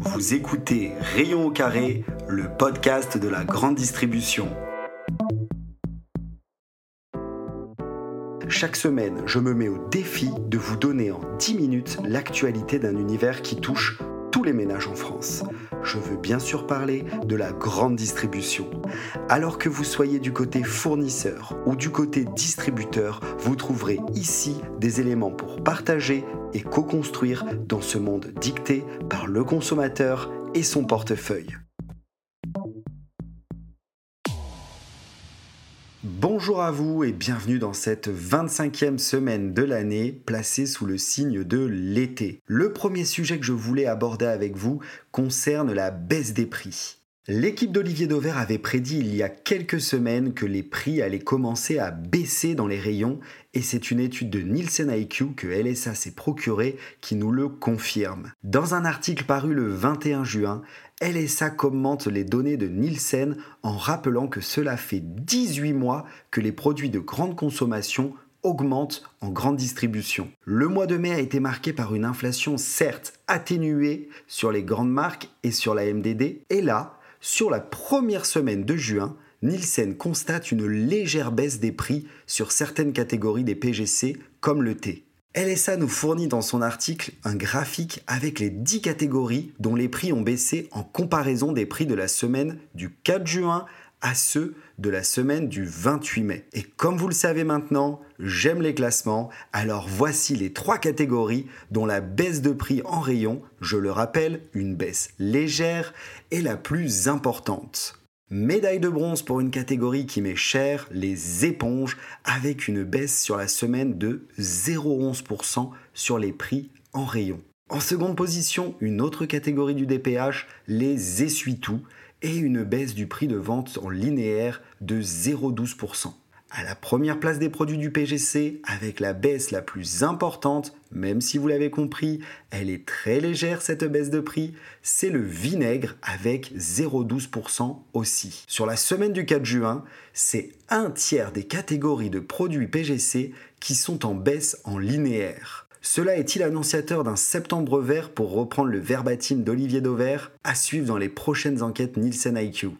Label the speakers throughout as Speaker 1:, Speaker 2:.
Speaker 1: Vous écoutez Rayon au carré, le podcast de la grande distribution. Chaque semaine, je me mets au défi de vous donner en 10 minutes l'actualité d'un univers qui touche tous les ménages en France. Je veux bien sûr parler de la grande distribution. Alors que vous soyez du côté fournisseur ou du côté distributeur, vous trouverez ici des éléments pour partager et co-construire dans ce monde dicté par le consommateur et son portefeuille. Bonjour à vous et bienvenue dans cette 25e semaine de l'année placée sous le signe de l'été. Le premier sujet que je voulais aborder avec vous concerne la baisse des prix. L'équipe d'Olivier Dauvert avait prédit il y a quelques semaines que les prix allaient commencer à baisser dans les rayons et c'est une étude de Nielsen IQ que LSA s'est procurée qui nous le confirme. Dans un article paru le 21 juin, LSA commente les données de Nielsen en rappelant que cela fait 18 mois que les produits de grande consommation augmentent en grande distribution. Le mois de mai a été marqué par une inflation certes atténuée sur les grandes marques et sur la MDD, et là, sur la première semaine de juin, Nielsen constate une légère baisse des prix sur certaines catégories des PGC comme le thé. LSA nous fournit dans son article un graphique avec les 10 catégories dont les prix ont baissé en comparaison des prix de la semaine du 4 juin à ceux de la semaine du 28 mai. Et comme vous le savez maintenant, j'aime les classements, alors voici les trois catégories dont la baisse de prix en rayon, je le rappelle, une baisse légère, est la plus importante. Médaille de bronze pour une catégorie qui m'est chère, les éponges, avec une baisse sur la semaine de 0,11% sur les prix en rayon. En seconde position, une autre catégorie du DPH, les essuie-tout, et une baisse du prix de vente en linéaire de 0,12%. À la première place des produits du PGC, avec la baisse la plus importante, même si vous l'avez compris, elle est très légère cette baisse de prix, c'est le vinaigre avec 0,12% aussi. Sur la semaine du 4 juin, c'est un tiers des catégories de produits PGC qui sont en baisse en linéaire. Cela est-il annonciateur d'un septembre vert pour reprendre le verbatim d'Olivier Dauvert? À suivre dans les prochaines enquêtes Nielsen IQ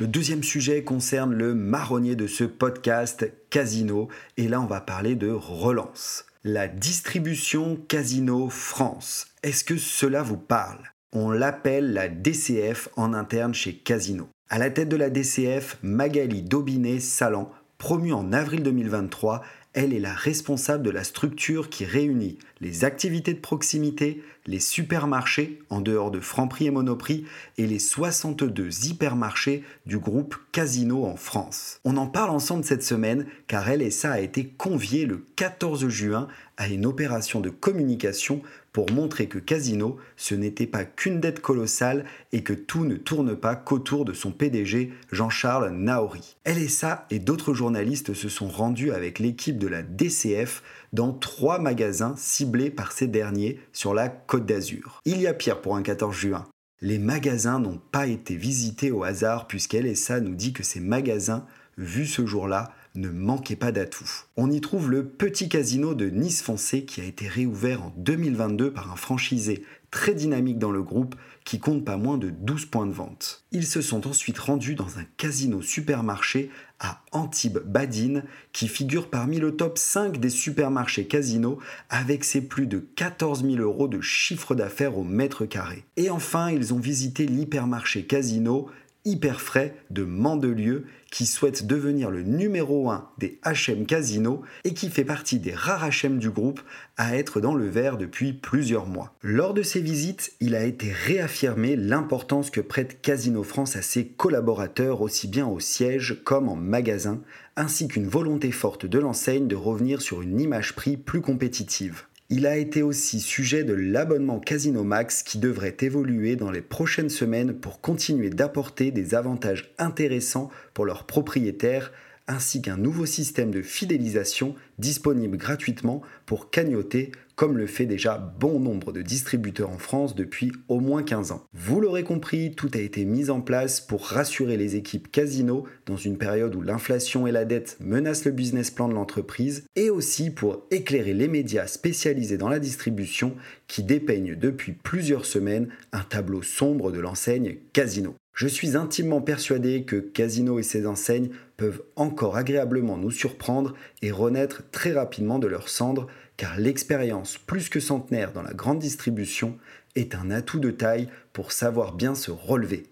Speaker 1: le deuxième sujet concerne le marronnier de ce podcast, Casino, et là on va parler de relance. La distribution Casino France, est-ce que cela vous parle? On l'appelle la DCF en interne chez Casino. À la tête de la DCF, Magali Daubinet-Salan, promue en avril 2023, elle est la responsable de la structure qui réunit les activités de proximité, les supermarchés en dehors de Franprix et Monoprix et les 62 hypermarchés du groupe Casino en France. On en parle ensemble cette semaine car ça a été conviée le 14 juin à une opération de communication pour montrer que Casino, ce n'était pas qu'une dette colossale et que tout ne tourne pas qu'autour de son PDG Jean-Charles Naori. LSA et d'autres journalistes se sont rendus avec l'équipe de la DCF dans trois magasins ciblés par ces derniers sur la Côte d'Azur. Il y a pire pour un 14 juin. Les magasins n'ont pas été visités au hasard puisqu'LSA nous dit que ces magasins, vus ce jour-là, ne manquait pas d'atouts. On y trouve le petit casino de Nice Foncé qui a été réouvert en 2022 par un franchisé très dynamique dans le groupe qui compte pas moins de 12 points de vente. Ils se sont ensuite rendus dans un casino supermarché à Antibes Badine qui figure parmi le top 5 des supermarchés casinos avec ses plus de 14 000 euros de chiffre d'affaires au mètre carré. Et enfin, ils ont visité l'hypermarché casino hyper frais de Mandelieu qui souhaite devenir le numéro 1 des HM Casino et qui fait partie des rares HM du groupe à être dans le vert depuis plusieurs mois. Lors de ces visites, il a été réaffirmé l'importance que prête Casino France à ses collaborateurs aussi bien au siège comme en magasin, ainsi qu'une volonté forte de l'enseigne de revenir sur une image prix plus compétitive. Il a été aussi sujet de l'abonnement Casino Max qui devrait évoluer dans les prochaines semaines pour continuer d'apporter des avantages intéressants pour leurs propriétaires ainsi qu'un nouveau système de fidélisation disponible gratuitement pour cagnoter comme le fait déjà bon nombre de distributeurs en France depuis au moins 15 ans. Vous l'aurez compris, tout a été mis en place pour rassurer les équipes Casino dans une période où l'inflation et la dette menacent le business plan de l'entreprise, et aussi pour éclairer les médias spécialisés dans la distribution qui dépeignent depuis plusieurs semaines un tableau sombre de l'enseigne Casino. Je suis intimement persuadé que Casino et ses enseignes peuvent encore agréablement nous surprendre et renaître très rapidement de leurs cendres, car l'expérience plus que centenaire dans la grande distribution est un atout de taille pour savoir bien se relever.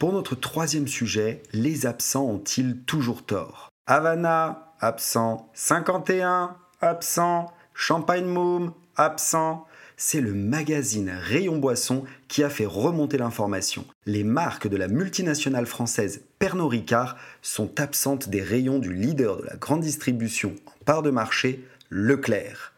Speaker 1: Pour notre troisième sujet, les absents ont-ils toujours tort? Havana, absent. 51, absent. Champagne Moom, absent c'est le magazine Rayon Boisson qui a fait remonter l'information. Les marques de la multinationale française Pernod Ricard sont absentes des rayons du leader de la grande distribution en part de marché, Leclerc.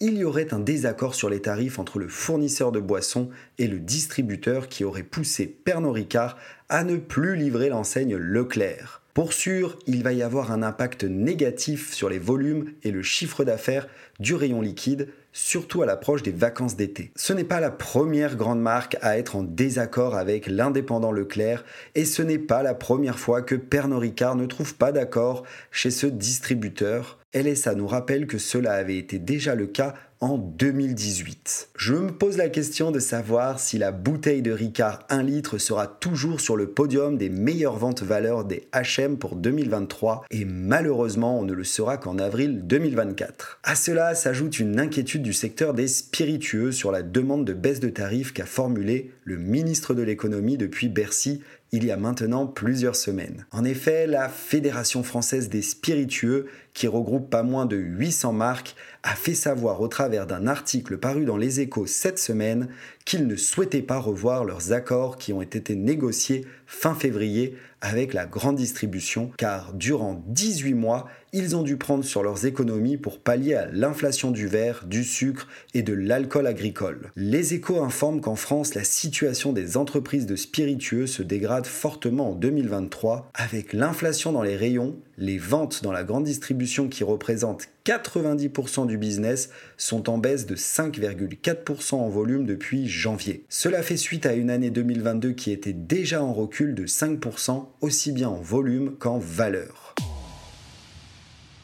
Speaker 1: Il y aurait un désaccord sur les tarifs entre le fournisseur de boissons et le distributeur qui aurait poussé Pernod Ricard à ne plus livrer l'enseigne Leclerc. Pour sûr, il va y avoir un impact négatif sur les volumes et le chiffre d'affaires du rayon liquide, surtout à l'approche des vacances d'été. Ce n'est pas la première grande marque à être en désaccord avec l'indépendant Leclerc et ce n'est pas la première fois que Pernod Ricard ne trouve pas d'accord chez ce distributeur. LSA nous rappelle que cela avait été déjà le cas en 2018. Je me pose la question de savoir si la bouteille de Ricard 1 litre sera toujours sur le podium des meilleures ventes valeurs des HM pour 2023 et malheureusement on ne le saura qu'en avril 2024. À cela s'ajoute une inquiétude du secteur des spiritueux sur la demande de baisse de tarifs qu'a formulé le ministre de l'économie depuis Bercy il y a maintenant plusieurs semaines. En effet, la Fédération française des spiritueux, qui regroupe pas moins de 800 marques, a fait savoir au travers d'un article paru dans les échos cette semaine qu'ils ne souhaitaient pas revoir leurs accords qui ont été négociés fin février avec la grande distribution, car durant 18 mois, ils ont dû prendre sur leurs économies pour pallier à l'inflation du verre, du sucre et de l'alcool agricole. Les échos informent qu'en France, la situation des entreprises de spiritueux se dégrade fortement en 2023, avec l'inflation dans les rayons, les ventes dans la grande distribution qui représentent 90% du business sont en baisse de 5,4% en volume depuis janvier. Cela fait suite à une année 2022 qui était déjà en recul de 5%, aussi bien en volume qu'en valeur.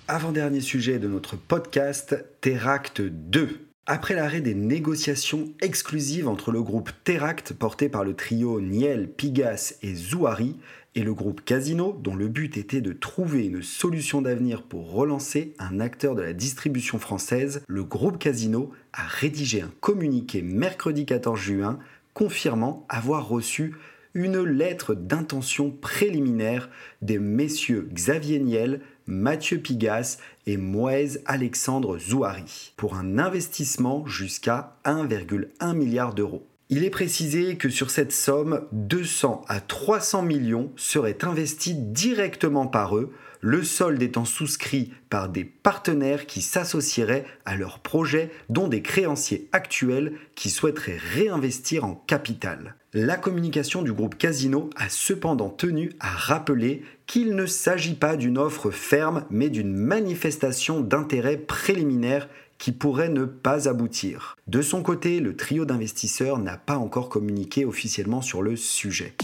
Speaker 1: Avant-dernier sujet de notre podcast, Teract 2. Après l'arrêt des négociations exclusives entre le groupe Teract porté par le trio Niel, Pigas et Zouari et le groupe Casino, dont le but était de trouver une solution d'avenir pour relancer un acteur de la distribution française, le groupe Casino a rédigé un communiqué mercredi 14 juin confirmant avoir reçu une lettre d'intention préliminaire des messieurs Xavier Niel, Mathieu Pigas et Moïse Alexandre Zouari pour un investissement jusqu'à 1,1 milliard d'euros. Il est précisé que sur cette somme, 200 à 300 millions seraient investis directement par eux, le solde étant souscrit par des partenaires qui s'associeraient à leurs projets, dont des créanciers actuels qui souhaiteraient réinvestir en capital. La communication du groupe Casino a cependant tenu à rappeler qu'il ne s'agit pas d'une offre ferme, mais d'une manifestation d'intérêt préliminaire qui pourrait ne pas aboutir. De son côté, le trio d'investisseurs n'a pas encore communiqué officiellement sur le sujet.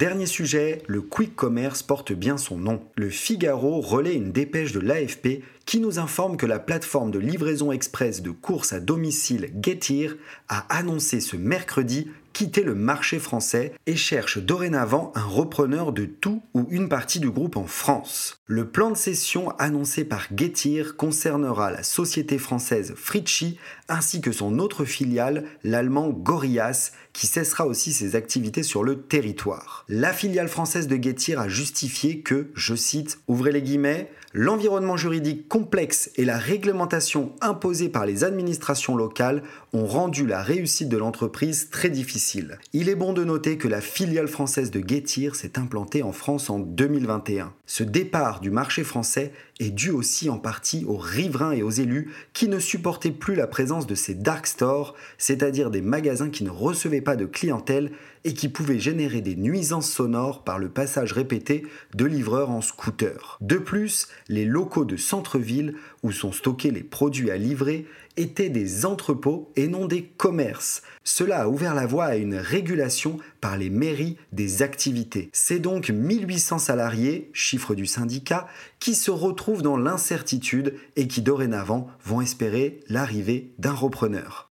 Speaker 1: Dernier sujet, le quick commerce porte bien son nom. Le Figaro relaie une dépêche de l'AFP qui nous informe que la plateforme de livraison express de courses à domicile Getir a annoncé ce mercredi quitter le marché français et cherche dorénavant un repreneur de tout ou une partie du groupe en France. Le plan de cession annoncé par Getir concernera la société française Fritschi ainsi que son autre filiale, l'allemand Gorias, qui cessera aussi ses activités sur le territoire. La filiale française de Getir a justifié que, je cite, ouvrez les guillemets, L'environnement juridique complexe et la réglementation imposée par les administrations locales ont rendu la réussite de l'entreprise très Il est bon de noter que la filiale française de Getir s'est implantée en France en 2021. Ce départ du marché français est due aussi en partie aux riverains et aux élus qui ne supportaient plus la présence de ces dark stores, c'est-à-dire des magasins qui ne recevaient pas de clientèle et qui pouvaient générer des nuisances sonores par le passage répété de livreurs en scooter. De plus, les locaux de centre-ville où sont stockés les produits à livrer étaient des entrepôts et non des commerces. Cela a ouvert la voie à une régulation par les mairies des activités. C'est donc 1800 salariés, chiffre du syndicat, qui se retrouvent dans l'incertitude et qui dorénavant vont espérer l'arrivée d'un repreneur.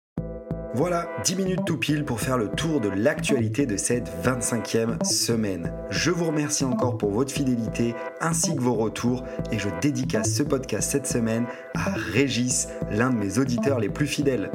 Speaker 1: Voilà, 10 minutes tout pile pour faire le tour de l'actualité de cette 25e semaine. Je vous remercie encore pour votre fidélité ainsi que vos retours et je dédicace ce podcast cette semaine à Régis, l'un de mes auditeurs les plus fidèles.